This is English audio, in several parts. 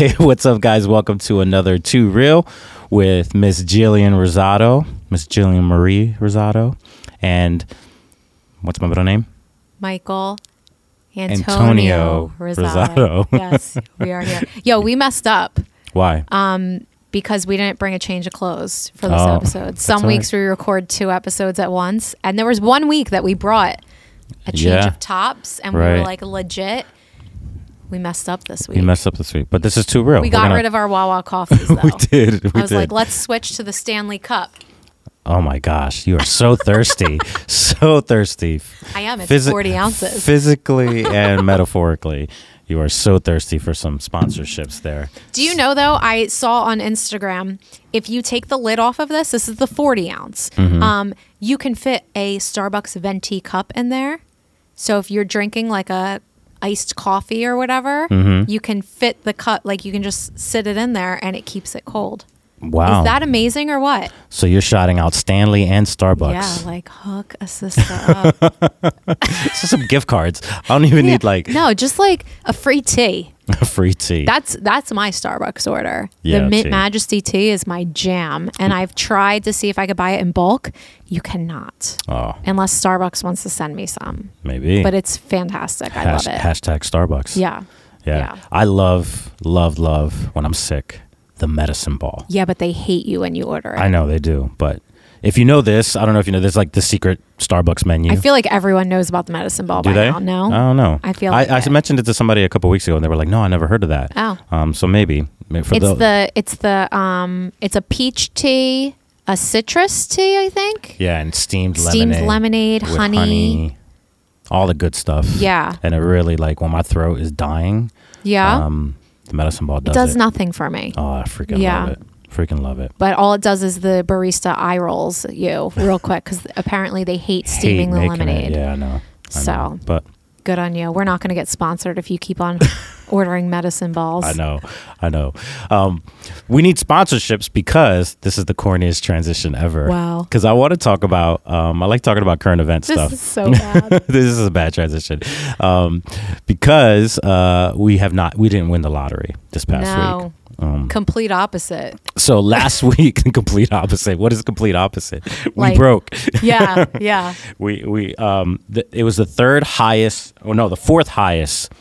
Hey, what's up, guys? Welcome to another Too Real with Miss Jillian Rosado, Miss Jillian Marie Rosado, and what's my middle name? Michael Antonio, Antonio Rosado. Rosado. yes, we are here. Yo, we messed up Why? um, because we didn't bring a change of clothes for this Oh, episode. Some weeks we record two episodes at once, and there was one week that we brought a change Yeah. of tops, and we were like legit. We messed up this week. we messed up this week, but this is Too Real. We We're got gonna- rid of our Wawa coffees though. We did. We I was did. like, let's switch to the Stanley Cup. oh my gosh, you are so thirsty, so thirsty. I am. It's Physi- 40 ounces. Physically and metaphorically, you are so thirsty for some sponsorships there. Do you know though? I saw on Instagram if you take the lid off of this, this is the 40 ounce. Mm-hmm. Um, you can fit a Starbucks venti cup in there. So if you're drinking like a iced coffee or whatever, Mm-hmm. you can fit the cup. Like you can just sit it in there and it keeps it cold. Wow. Is that amazing or what? so you're shouting out Stanley and Starbucks. Yeah, like hook a sister up. Just some gift cards. I don't even need like no, just like a free tea. a free tea. That's that's my Starbucks order. Yeah, the Mint tea. Majesty tea is my jam, and I've tried to see if I could buy it in bulk. You cannot, oh, unless Starbucks wants to send me some. maybe. But it's fantastic. I love it. Hashtag Starbucks. yeah. yeah. yeah. I love, love, love when I'm sick. The medicine ball. Yeah, but they hate you when you order it. I know they do, but if you know this, I don't know if you know this, like the secret Starbucks menu. I feel like everyone knows about the medicine ball do by they? now. No, I don't know. I feel I, like I it. mentioned it to somebody a couple weeks ago, and they were like, "No, I never heard of that." Oh. Um. So maybe, maybe for it's the, it's the um it's a peach tea, a citrus tea, I think. yeah, and steamed lemonade. Steamed lemonade, lemonade, with honey. all the good stuff. Yeah. and it really like when my throat is dying. Yeah, Um, the medicine ball it does does it. nothing for me. Oh, I freaking Yeah. love it. Freaking love it. But all it does is the barista eye rolls you real quick because apparently they hate steaming Hate the lemonade. It. Yeah, I know. I So- know. but Good on you. We're not going to get sponsored if you keep on ordering medicine balls. I know, I know. Um, we need sponsorships because this is the corniest transition ever. Wow. Because I want to talk about. Um, I like talking about current event This stuff. is so bad. this is a bad transition. Um, because uh, we have not. We didn't win the lottery this past no. week. Um, Complete opposite. so last week, the complete opposite. What is complete opposite? We Like- broke. Yeah, yeah. we we um th- it was the third highest or no the fourth highest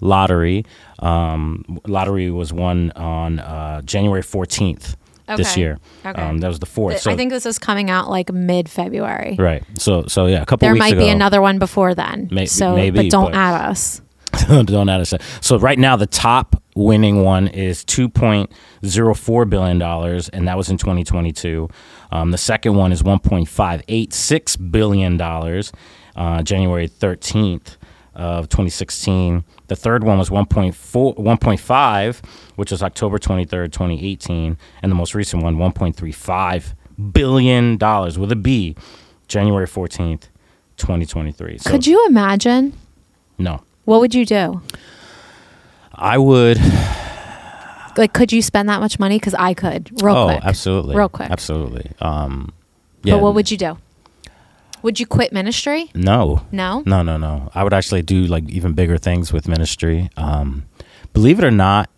lottery um lottery was won on uh january 14th this year Okay. um that was the fourth so I think this is coming out like mid February. right so so yeah a couple There weeks might ago be another one before then. May- so, maybe, but don't but- add us. don't cent. so right now the top winning one is 2.04 billion dollars and that was in 2022 um, the second one is 1.586 billion dollars uh, january 13th of 2016 the third one was 1.4 1.5 which was october 23rd 2018 and the most recent one 1.35 billion dollars with a b january 14th 2023 so Could you imagine? no What would you do? i would Like, could you spend that much money? Because I could, real oh, quick. absolutely. Real quick. Absolutely. Um, yeah. But what would you do? Would you quit ministry? No. No. No, no, no. I would actually do like even bigger things with ministry. Um, believe it or not,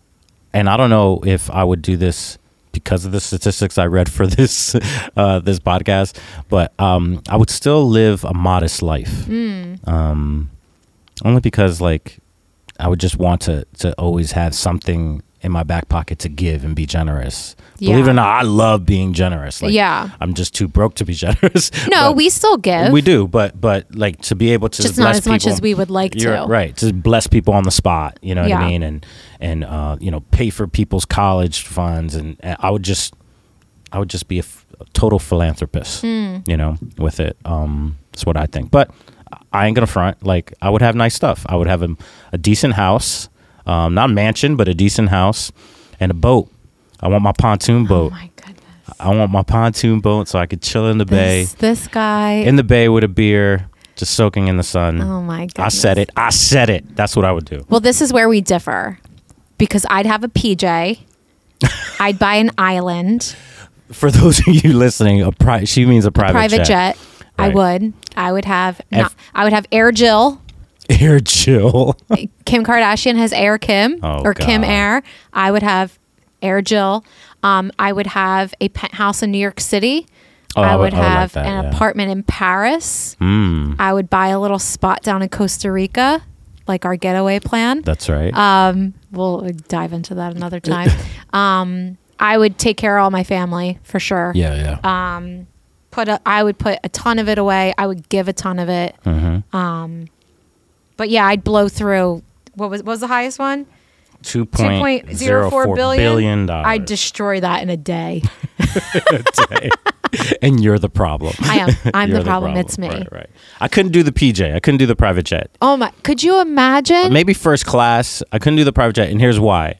and I don't know if I would do this because of the statistics I read for this uh, this podcast, but um, I would still live a modest life. Hmm. Um, only because like I would just want to to always have something in my back pocket to give and be generous. Believe it or not, I love being generous. Like, Yeah. I'm just too broke to be generous. No, we still give. we do, but but like to be able to Just not as much as we would like to. right to bless people on the spot. You know what I mean, and and uh, you know pay for people's college funds, and, and I would just I would just be a, f- a total philanthropist. Hmm. You know, with it. Um, that's what I think. But I ain't gonna front. Like I would have nice stuff. I would have a, a decent house, um, not a mansion, but a decent house and a boat. I want my pontoon boat. Oh my goodness. I want my pontoon boat so I could chill in the bay, This, this guy. in the bay with a beer, just soaking in the sun. oh my goodness. I said it. I said it. That's what I would do. Well, this is where we differ because I'd have a PJ. I'd buy an island, For those of you listening, a pri- she means a private, private jet. I Right. would. I would have. F- Not, I would have Air Jill. Air Jill. Kim Kardashian has Air Kim Oh, or Kim Air. I would have Air Jill. Um, I would have a penthouse in New York City. Oh, I I would- would I would like have that, an yeah. apartment in Paris. Mm, I would buy a little spot down in Costa Rica, like our getaway plan. that's right. Um, we'll dive into that another time. um, I would take care of all my family for sure. yeah, yeah. Um, put a, I would put a ton of it away. I would give a ton of it. mm-hmm. Um, but yeah, I'd blow through. What was what was the highest one? Two point zero four billion. billion dollars. I'd destroy that in a day. and you're the problem. I am. I'm You're the problem. It's me. Right, right. I couldn't do the PJ. I couldn't do the private jet. Oh my! Could you imagine? Maybe first class. I couldn't do the private jet, and here's why: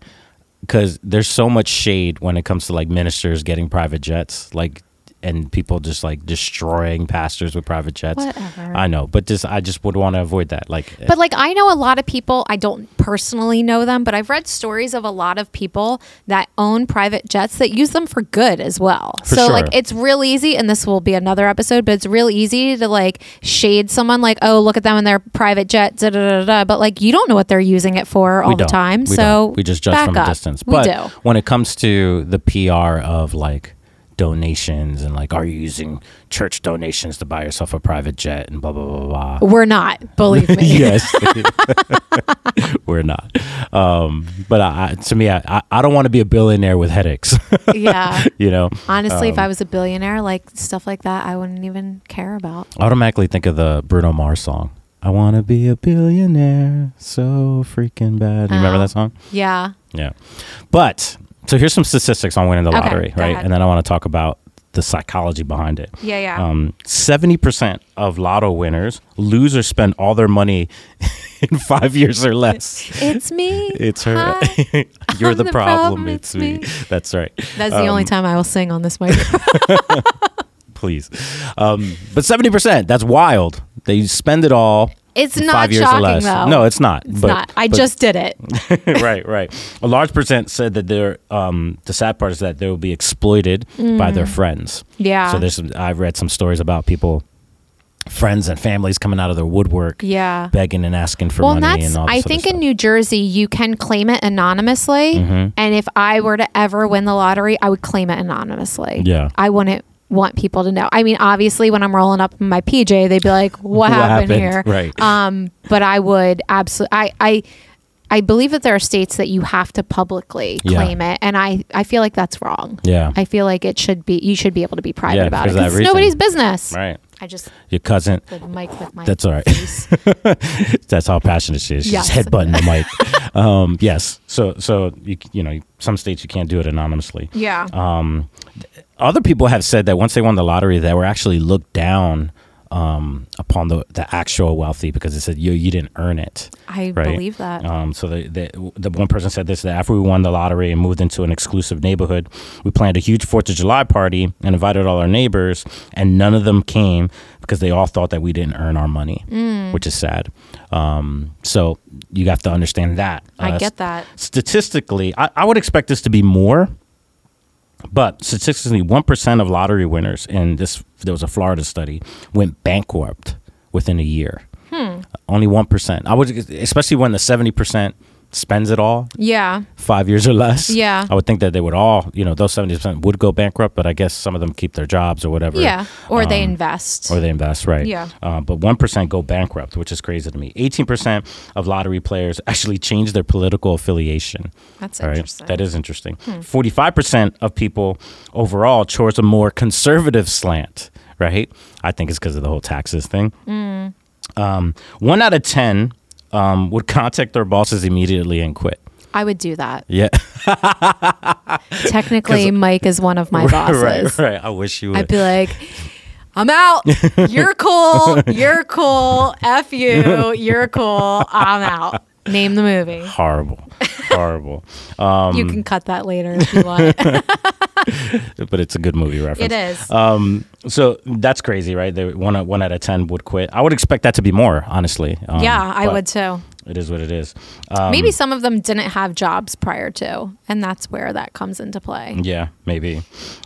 because there's so much shade when it comes to like ministers getting private jets, like, and people just like destroying pastors with private jets. Whatever. I know, but just I just would want to avoid that. Like, But like I know a lot of people, I don't personally know them, but I've read stories of a lot of people that own private jets that use them for good as well. For so sure. like it's real easy and this will be another episode, but it's real easy to like shade someone like, "Oh, look at them in their private jet." Da, da, da, da. But like you don't know what they're using it for all we the time. We so don't. we just judge from up. a distance. We But do. when it comes to the PR of like donations and like, are you using church donations to buy yourself a private jet and blah blah blah blah. We're not, believe me. yes, we're not. Um, but I, to me, I, I- don't want to be a billionaire with headaches. yeah. you know, Honestly, if Um, I was a billionaire, like stuff like that, I wouldn't even care about. I automatically think of the Bruno Mars song. I want to be a billionaire so freaking bad. You remember Oh. that song? Yeah. Yeah. But so here's some statistics on winning the Okay, lottery, right? ahead. And then I want to talk about the psychology behind it. Yeah, yeah. Um, 70% of lotto winners lose or spend all their money in five years or less. it's me. It's her. You're the, the problem. problem, It's me. me. That's right. That's the only Um, time I will sing on this microphone. Please. Um, but 70%, that's wild. They spend it all. It's not five years shocking, or less. though. No, it's not. It's but, not. I but- just did it. right, right. A large percent said that they're um, the sad part is that they will be exploited by their friends. Mm. Yeah. So there's some, I've read some stories about people, friends and families coming out of their woodwork, Yeah. begging and asking for Well, and money that's. and all. This I think in. New Jersey, you can claim it anonymously, Mhm. and if I were to ever win the lottery, I would claim it anonymously. Yeah. I wouldn't want people to know. I mean, obviously, when I'm rolling up in my PJ, they'd be like, "What, What happened, happened? here?" Right. Um, but I would absolutely. I. I I believe that there are states that you have to publicly Yeah. claim it, and I, I feel like that's wrong. Yeah. I feel like it should be. You should be able to be private Yeah, about it because of that because it's reason. nobody's business. right. I just Your cousin. the mic with my. That's all right. That's how passionate she is. She's Yes. headbutting the mic. um, yes. So, so you you know, some states you can't do it anonymously. yeah. Um, other people have said that once they won the lottery, they were actually looked down um, upon the the actual wealthy because they said you you didn't earn it. I right. believe that. Um, so the, the the one person said this that after we won the lottery and moved into an exclusive neighborhood, we planned a huge Fourth of July party and invited all our neighbors, and none of them came because they all thought that we didn't earn our money, Mm. which is sad. Um, so you have to understand that. I Uh, get that. statistically, I, I would expect this to be more, but statistically, one percent of lottery winners in this there was a Florida study went bankrupt within a year. Hmm. Only one percent. I would, especially when the seventy percent spends it all Yeah. five years or less. Yeah. I would think that they would all, you know, those seventy percent would go bankrupt, but I guess some of them keep their jobs or whatever. Yeah. Or they Um, invest. or they invest, right? Yeah. Uh, but one percent go bankrupt, which is crazy to me. Eighteen percent of lottery players actually change their political affiliation. That's right, interesting. Hmm. that is interesting. Forty-five percent of people overall chose a more conservative slant. Right? I think it's because of the whole taxes thing. Hmm. Um, one out of ten um, would contact their bosses immediately and quit. I would do that. Yeah, Technically, Mike is one of my bosses. right, right. I wish you would. I'd be like, I'm out. You're cool. You're cool. F you. You're cool. I'm out. Name the movie. horrible, horrible. Um, you can cut that later if you want. but it's a good movie reference. it is. Um, so that's crazy, right? They, one out- one out of ten would quit. I would expect that to be more, honestly. Um, yeah, I would too. It is what it is. Um, Maybe some of them didn't have jobs prior to, and that's where that comes into play. Yeah, maybe.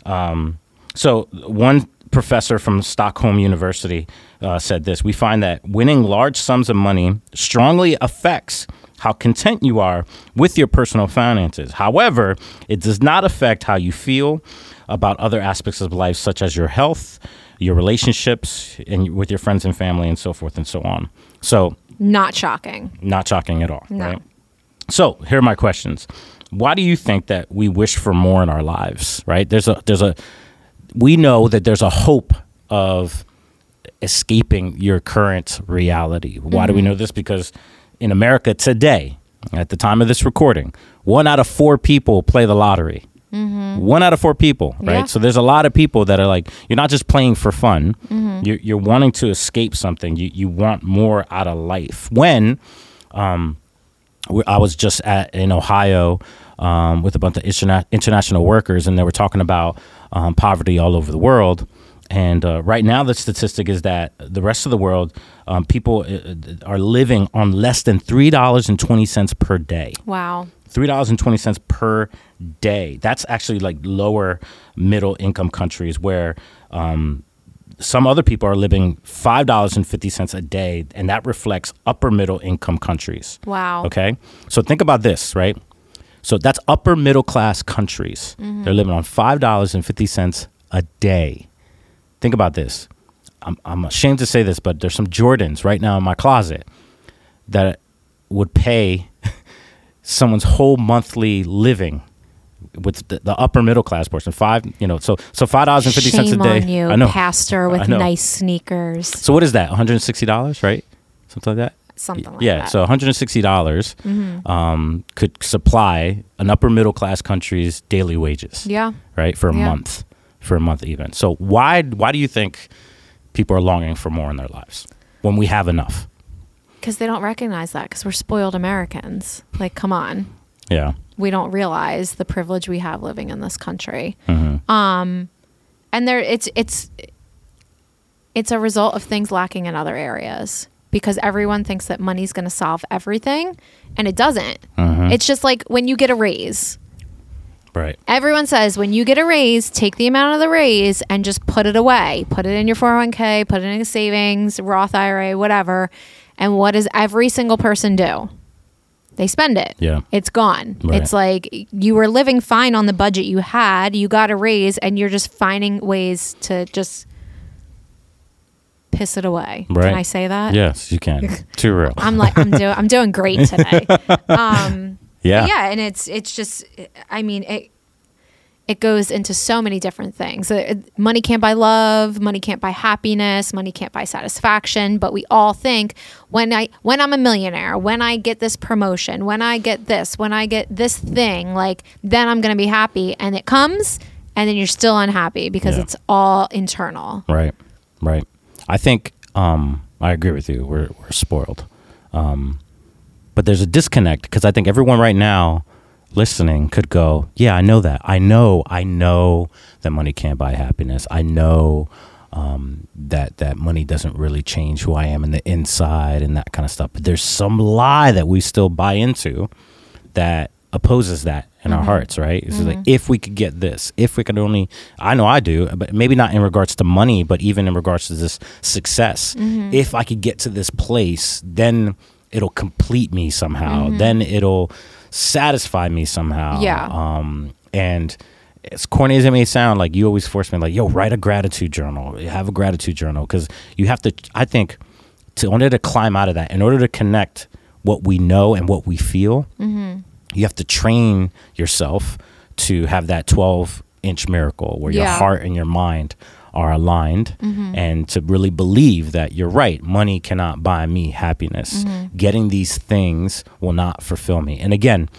Um, so one professor from Stockholm University uh, said this We find that winning large sums of money strongly affects how content you are with your personal finances. However, it does not affect how you feel about other aspects of life, such as your health, your relationships, and with your friends and family, and so forth and so on. So, Not shocking. not shocking at all, No. right? So, here are my questions. Why do you think that we wish for more in our lives, right? There's a there's a we know that there's a hope of escaping your current reality. Why do we mm-hmm. know this? Because in America today, at the time of this recording, one out of four people play the lottery. One out of four people, right? Yeah. So there's a lot of people that are like, you're not just playing for fun. You're, you're wanting to escape something. You, you want more out of life. When um, I was just at in Ohio um, with a bunch of interna- international workers, and they were talking about um, poverty all over the world. And uh, right now, the statistic is that the rest of the world, um, people uh, are living on less than three dollars and twenty cents per day. Wow. Three dollars and twenty cents per day. That's actually like lower middle income countries where um, some other people are living five dollars and fifty cents a day, and that reflects upper middle income countries. Wow. Okay, so think about this, right? So that's upper middle class countries. They're living on five dollars and fifty cents a day. Think about this. I'm, I'm ashamed to say this, but there's some Jordans right now in my closet that would pay someone's whole monthly living with the, the upper middle class portion. Five, you know, so so five dollars fifty a day. on you, I know. pastor with nice sneakers. So what is that? One hundred and sixty dollars, right? Something like that. Something like yeah. that. Mm-hmm. So one hundred and sixty dollars um, could supply an upper middle class country's daily wages. Yeah. Right for a Yeah. month, for a month even. So why why do you think people are longing for more in their lives when we have enough? Because they don't recognize that because we're spoiled Americans. Like, come on. Yeah. We don't realize the privilege we have living in this country. Mhm. Um, and there, it's it's it's a result of things lacking in other areas because everyone thinks that money's going to solve everything, and it doesn't. Mhm. It's just like when you get a raise. Right. Everyone says when you get a raise, take the amount of the raise and just put it away. Put it in your 401k, put it in a savings, Roth IRA, whatever. And what does every single person do? They spend it. Yeah. It's gone. Right. It's like you were living fine on the budget you had, you got a raise, and you're just finding ways to just piss it away. Right. Can I say that? Yes, you can. Too real. I'm like I'm doing I'm doing great today. Um yeah. yeah and it's it's just i mean it it goes into so many different things Uh, money can't buy love money can't buy happiness money can't buy satisfaction but we all think when i when i'm a millionaire when i get this promotion when i get this when i get this thing like then i'm gonna be happy and it comes and then you're still unhappy because Yeah. it's all internal Right, right. I think um, I agree with you. We're we're spoiled, um, but there's a disconnect because I think everyone right now listening could go, "Yeah, I know that. I know. I know that money can't buy happiness. I know." Um, that that money doesn't really change who I am in the inside and that kind of stuff. But there's some lie that we still buy into that opposes that in our mm-hmm. hearts, right? It's like mm-hmm. if we could get this, if we could only, I know I do, but maybe not in regards to money, but even in regards to this success. Mm-hmm. If I could get to this place, then it'll complete me somehow. Then it'll satisfy me somehow. Yeah. Um, and as corny as it may sound, like you always force me, like, yo, write a gratitude journal. Have a gratitude journal because you have to. I think to in order to climb out of that, in order to connect what we know and what we feel, you have to train yourself to have that 12 inch miracle where your heart and your mind are aligned mm-hmm. and to really believe that you're right money cannot buy me happiness. Mm-hmm. Getting these things will not fulfill me. And again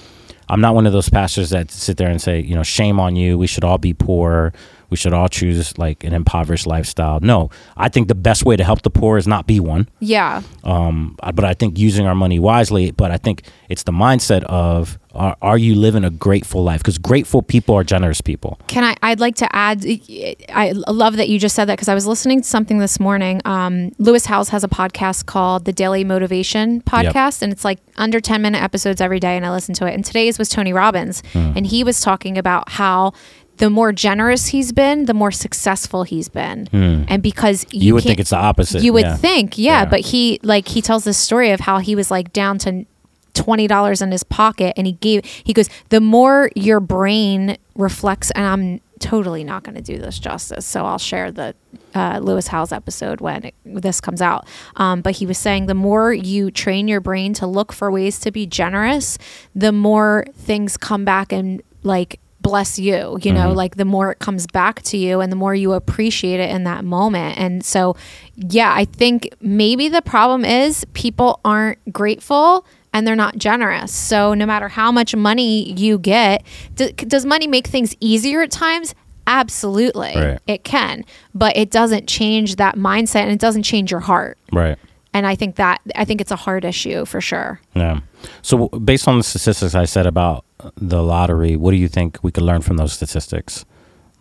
i'm not one of those pastors that sit there and say you know shame on you we should all be poor we should all choose like an impoverished lifestyle no i think the best way to help the poor is not be one yeah um, but I think using our money wisely. But I think it's the mindset of are, are you living a grateful life? Because grateful people are generous people. Can I? I'd like to add. I love that you just said that because I was listening to something this morning. Um, Lewis Howes has a podcast called the Daily Motivation Podcast, and it's like under ten minute episodes every day, and I listen to it. And today's was Tony Robbins, and he was talking about how the more generous he's been, the more successful he's been. And because you, Hmm. You would think it's the opposite. you would yeah. think, yeah, Yeah. but he like he tells this story of how he was like down to twenty dollars in his pocket, and he gave. He goes, the more your brain reflects, and I'm totally not going to do this justice, so I'll share the uh, Lewis Howes episode when it, this comes out. Um, but he was saying the more you train your brain to look for ways to be generous, the more things come back and like bless you you know mm-hmm. like the more it comes back to you and the more you appreciate it in that moment. And so yeah i think maybe the problem is people aren't grateful and they're not generous. So no matter how much money you get do, does money make things easier at times? Absolutely. Right. it can. But it doesn't change that mindset and it doesn't change your heart. Right. And i think that i think it's a hard issue for sure Yeah. So, based on the statistics I said about the lottery, what do you think we could learn from those statistics?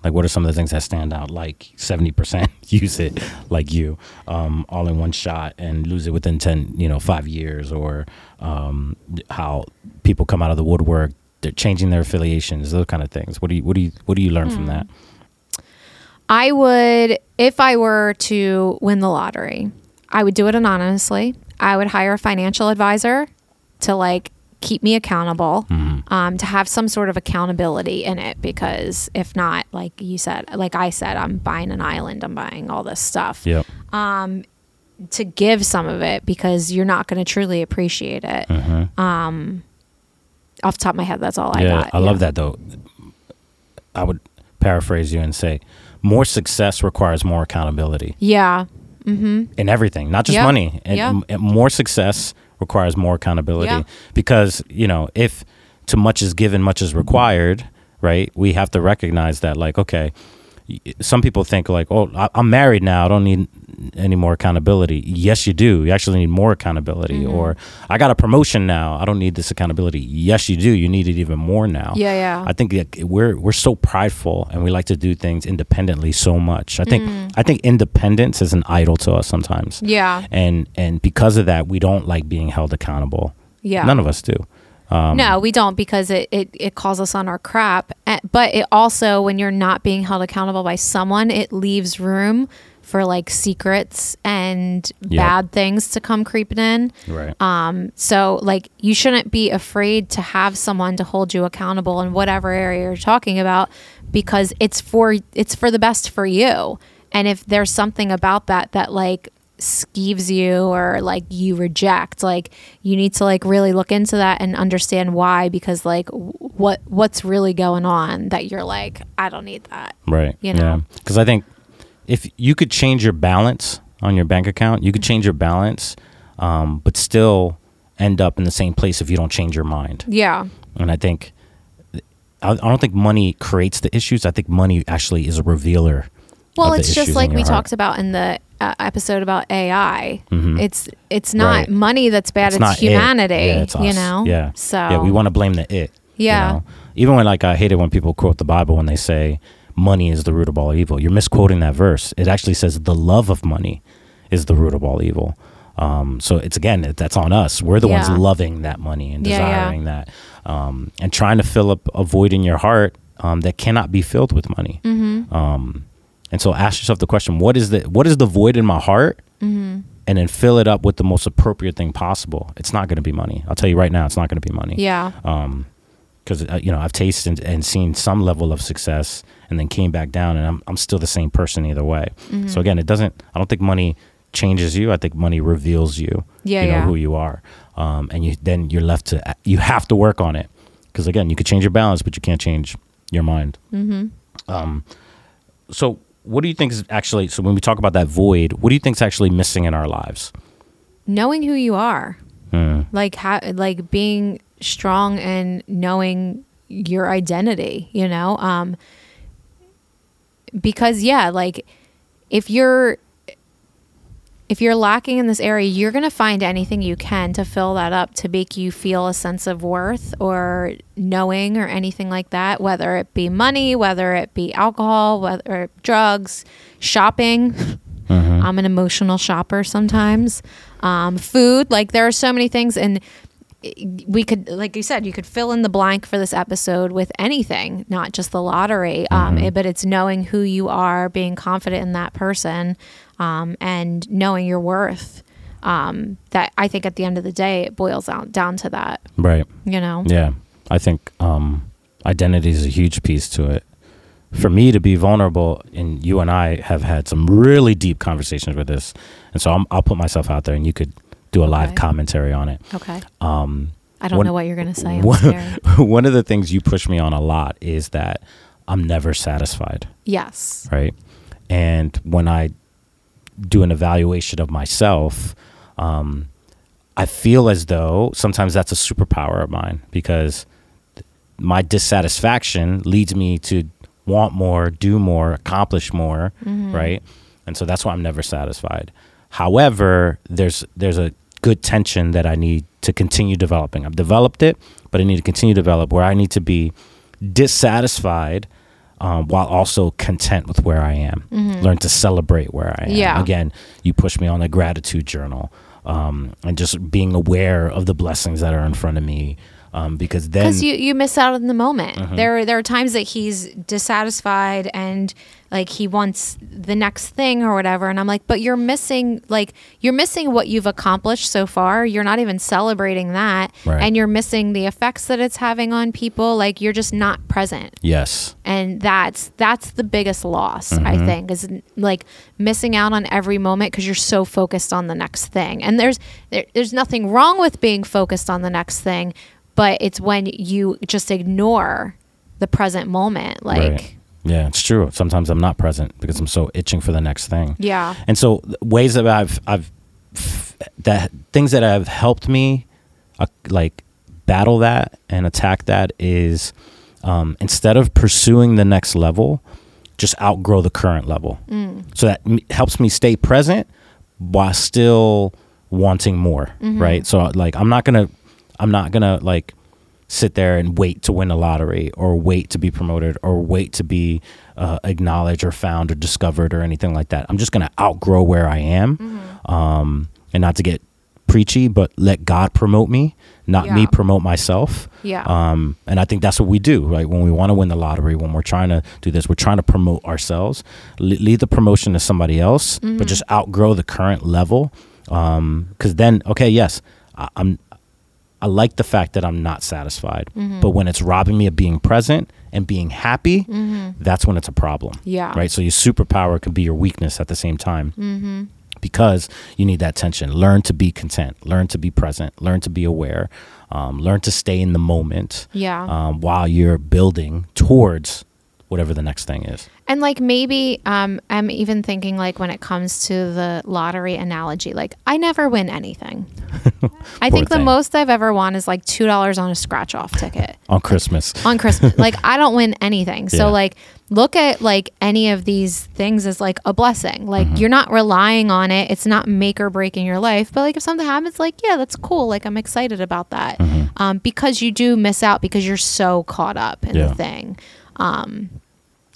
Like, what are some of the things that stand out? Like, 70% use it like you, um, all in one shot and lose it within 10, you know, five years, or um, how people come out of the woodwork, they're changing their affiliations, those kind of things. What do you, what do you, what do you learn from that? I would, if I were to win the lottery, I would do it anonymously. I would hire a financial advisor to like keep me accountable, um, to have some sort of accountability in it. Because if not, like you said, like I said, I'm buying an island, I'm buying all this stuff Yep. to give some of it because you're not going to truly appreciate it. Um, off the top of my head, that's all I got. I love that though. I would paraphrase you and say, more success requires more accountability. Yeah. Mm-hmm. in everything, not just Yeah. money. And, Yeah. and more success requires more accountability Yeah. because you know if too much is given, much is required. Right? We have to recognize that. Like, okay, some people think like, oh, I'm married now. I don't need any more accountability. Yes, you do. You actually need more accountability. Mm-hmm. Or I got a promotion now. I don't need this accountability. Yes, you do. You need it even more now. Yeah, yeah. I think we're we're so prideful and we like to do things independently so much. I think Mm. I think independence is an idol to us sometimes. Yeah. And and because of that, we don't like being held accountable. Yeah. None of us do. Um, no, we don't because it, it, it calls us on our crap. But it also, when you're not being held accountable by someone, it leaves room for like secrets and Yep. bad things to come creeping in. Right. Um, so like you shouldn't be afraid to have someone to hold you accountable in whatever area you're talking about because it's for it's for the best for you. And if there's something about that that like skeeves you or like you reject, like you need to like really look into that and understand why because like what what's really going on that you're like I don't need that. Right. You know? Because I think if you could change your balance on your bank account, you could change your balance, um, but still end up in the same place if you don't change your mind. Yeah. And I think I, I don't think money creates the issues. I think money actually is a revealer. Well, it's just like we talked about in the uh, episode about AI. Mhm. It's it's not Right. money that's bad; It's it's, not it. humanity. Yeah, it's you know. Yeah. So Yeah, we want to blame the it. you Yeah. know? Even when like I hate it when people quote the Bible when they say money is the root of all evil. You're misquoting that verse. It actually says the love of money is the root of all evil. Um, so it's again that's on us. We're the ones loving that money and Yeah, yeah. desiring that, um, and trying to fill up a void in your heart um, that cannot be filled with money. Mm-hmm. And so ask yourself the question: What is the what is the void in my heart? Mm-hmm. And then fill it up with the most appropriate thing possible. It's not going to be money. I'll tell you right now, it's not going to be money yeah, um because uh, you know I've tasted and seen some level of success and then came back down and I'm I'm still the same person either way. Mm-hmm. So again, it doesn't I don't think money changes you. I think money reveals you. Yeah, you know yeah. who you are. Um and you then you're left to you have to work on it. Cuz again, you could change your balance but you can't change your mind. mm-hmm. Um so what do you think is actually so when we talk about that void, what do you think is actually missing in our lives? knowing who you are, Hmm. like how like being strong and knowing your identity. You know, um, because yeah, like if you're if you're lacking in this area, you're going to find anything you can to fill that up to make you feel a sense of worth or knowing or anything like that, whether it be money, whether it be alcohol, whether drugs, shopping. I'm an emotional shopper sometimes. Um, food, like there are so many things. And we could like you said you could fill in the blank for this episode with anything not just the lottery um, Mm-hmm. it- but it's knowing who you are being confident in that person um, and knowing your worth um, that i think at the end of the day it boils down, down to that Right. you know Yeah. I think um, identity is a huge piece to it. For me to be vulnerable, and you and I have had some really deep conversations with this, and so I'm, I'll put myself out there, and you could do a live commentary on it. okay Um, i don't One- know what you're gonna say one, one of the things you push me on a lot is that I'm never satisfied, yes right? And when I do an evaluation of myself, um, I feel as though sometimes that's a superpower of mine because my dissatisfaction leads me to want more, do more, accomplish more, right? And so that's why I'm never satisfied. However, there's there's a good tension that I need to continue developing. I've developed it, but I need to continue to develop where I need to be dissatisfied um, while also content with where I am. Learn to celebrate where I am. Yeah. Again, you push me on a gratitude journal um, and just being aware of the blessings that are in front of me. Um, because then, because you you miss out on the moment. Mm-hmm. There there are times that he's dissatisfied and like he wants the next thing or whatever, and I'm like, but you're missing like you're missing what you've accomplished so far. You're not even celebrating that, Right. and you're missing the effects that it's having on people. Like you're just not present yes, and that's that's the biggest loss i Mm-hmm. think is like missing out on every moment because you're so focused on the next thing and there's there, there's nothing wrong with being focused on the next thing but it's when you just ignore the present moment like right. Yeah, it's true. Sometimes I'm not present because I'm so itching for the next thing. yeah And so ways that I've I've that things that have helped me uh, like battle that and attack that is um, instead of pursuing the next level, just outgrow the current level. So that m- helps me stay present while still wanting more, right? So like I'm not going to I'm not going to like sit there and wait to win the lottery or wait to be promoted or wait to be uh, acknowledged or found or discovered or anything like that. I'm just going to outgrow where I am um, and not to get preachy, but let God promote me, not me promote myself. Yeah. Um, and I think that's what we do, right? When we want to win the lottery, when we're trying to do this, we're trying to promote ourselves, Le- leave the promotion to somebody else, Mm-hmm. but just outgrow the current level. Because then, okay, yes, I, I'm. I like the fact that I'm not satisfied, Mm-hmm. but when it's robbing me of being present and being happy, that's when it's a problem. Yeah. Right. So your superpower can be your weakness at the same time mm-hmm. because you need that tension. Learn to be content. Learn to be present. Learn to be aware. Um, learn to stay in the moment yeah um, while you're building towards whatever the next thing is. And like maybe um, I'm even thinking like when it comes to the lottery analogy, like I never win anything. I think the most I've ever won is like two dollars on a scratch off ticket On Christmas. on Christmas. like I don't win anything. So Yeah. like look at like any of these things as like a blessing. Like Mm-hmm. you're not relying on it. It's not make or break in your life. But like if something happens, like yeah, that's cool. Like I'm excited about that Mm-hmm. um, because you do miss out because you're so caught up in Yeah. the thing. Um,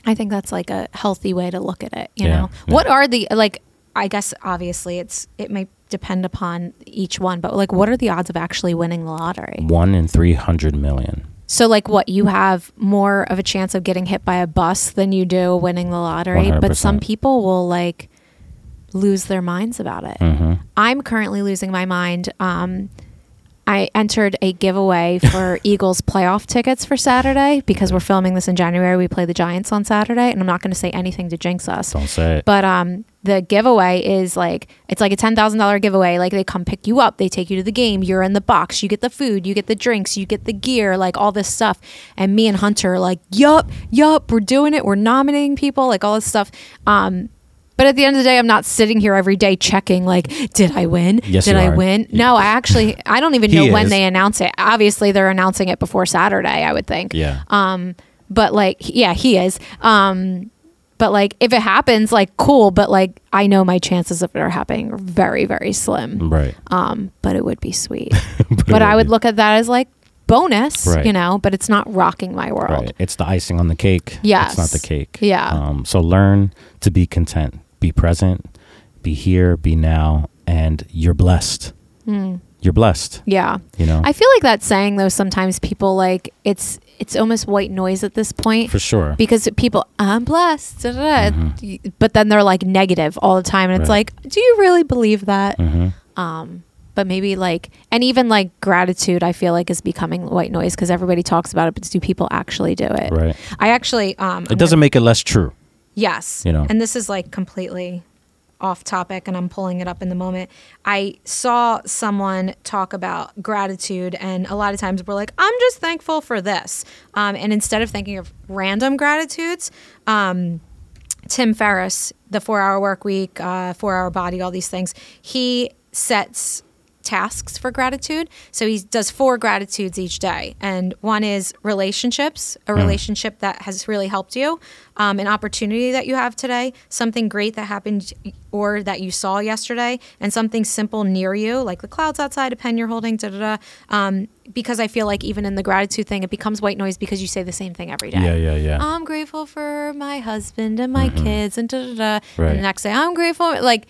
I think that's like a healthy way to look at it. You Yeah, know, yeah. what are the like? I guess obviously it's it may depend upon each one, but like, what are the odds of actually winning the lottery? One in 300 million. So like, what you have more of a chance of getting hit by a bus than you do winning the lottery, but some people will like lose their minds about it. hmm I'm currently losing my mind. Um, I entered a giveaway for Eagles playoff tickets for Saturday because we're filming this in January. We play the Giants on Saturday, and I'm not going to say anything to jinx us. Don't say it. But um, the giveaway is like it's like a ten thousand dollar giveaway. Like they come pick you up, they take you to the game. You're in the box. You get the food, you get the drinks, you get the gear, like all this stuff. And me and Hunter are like, yup, yup, we're doing it. We're nominating people, like all this stuff. Um, but at the end of the day, I'm not sitting here every day checking like, did I win? Yes, did I are. win? No, I actually I don't even know when they announce it. Obviously, they're announcing it before Saturday. I would think yeah. um but like yeah he is um but like if it happens like cool but like i know my chances of it are happening are very very slim right. um but it would be sweet But, but i would be- look at that as like bonus Right. you know but it's not rocking my world Right. It's the icing on the cake. Yes. It's not the cake. Yeah. Um, so learn to be content, be present, be here, be now, and you're blessed. Mm. you're blessed. Yeah. You know, I feel like that saying though sometimes people like it's it's almost white noise at this point. for sure. because people I'm blessed, da, da, da," but then they're like negative all the time, and it's like, do you really believe that? hmm Um, but maybe like, and even like gratitude, I feel like is becoming white noise because everybody talks about it, but do people actually do it? Right. I actually, um, It doesn't make it less true. Yes. You know. And this is like completely off topic and I'm pulling it up in the moment. I saw someone talk about gratitude and a lot of times we're like, I'm just thankful for this. Um, and instead of thinking of random gratitudes, um, Tim Ferriss, the four hour work week, uh, four hour body, all these things, he sets tasks for gratitude. So he does four gratitudes each day. And one is relationships, a relationship that has really helped you, um, an opportunity that you have today, something great that happened or that you saw yesterday, and something simple near you, like the clouds outside, a pen you're holding, da da da. Um, because I feel like even in the gratitude thing, it becomes white noise because you say the same thing every day. Yeah, yeah, yeah. I'm grateful for my husband and my kids and da da da. Right. And the next day, I'm grateful. Like,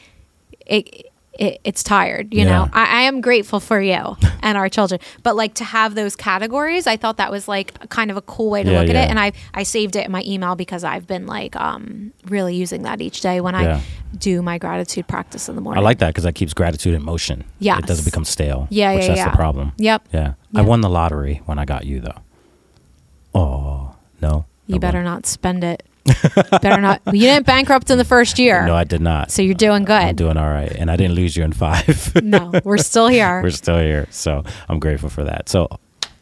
it, it it's tired. You Yeah. know, I, I am grateful for you and our children. But like to have those categories, I thought that was like kind of a cool way to Yeah, look at yeah. it. And I I saved it in my email because I've been like um really using that each day when. I do my gratitude practice in the morning. I like that because that keeps gratitude in motion. Yeah, It doesn't become stale. Yeah, which yeah, that's yeah. the problem. Yep. Yeah. I won the lottery when I got you though. Oh no. You better not spend it. better not. You didn't bankrupt in the first year. No, I did not. so you're doing good. I'm doing all right, and I didn't lose you in five. no, we're still here. We're still here, so I'm grateful for that. So,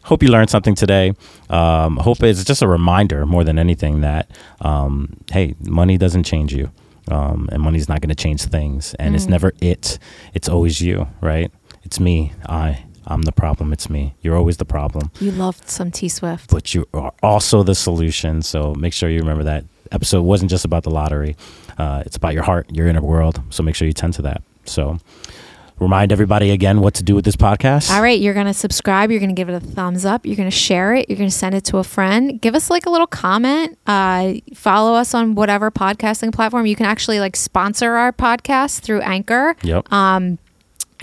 hope you learned something today. Um, hope it's just a reminder more than anything that um, hey, money doesn't change you, um, and money's not going to change things, and Mm. it's never it. It's always you, right? It's me. I. I'm the problem. It's me. You're always the problem, you loved some T Swift. but you are also the solution. So make sure you remember that episode wasn't just about the lottery. Uh, it's about your heart, your inner world. So make sure you tend to that. So remind everybody again what to do with this podcast. All right, you're going to subscribe. You're going to give it a thumbs up. You're going to share it. You're going to send it to a friend. Give us like a little comment. Uh, follow us on whatever podcasting platform. You can actually like sponsor our podcast through Anchor. Yep. Um,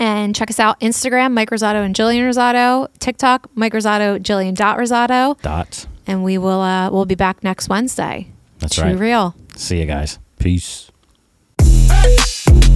and check us out Instagram, Mike Rosado and Jillian Rosado. TikTok, Mike Rosado, Jillian dot Rosado. Dot. And we will uh, we'll be back next Wednesday. That's True right. real. See you guys. Peace. Hey!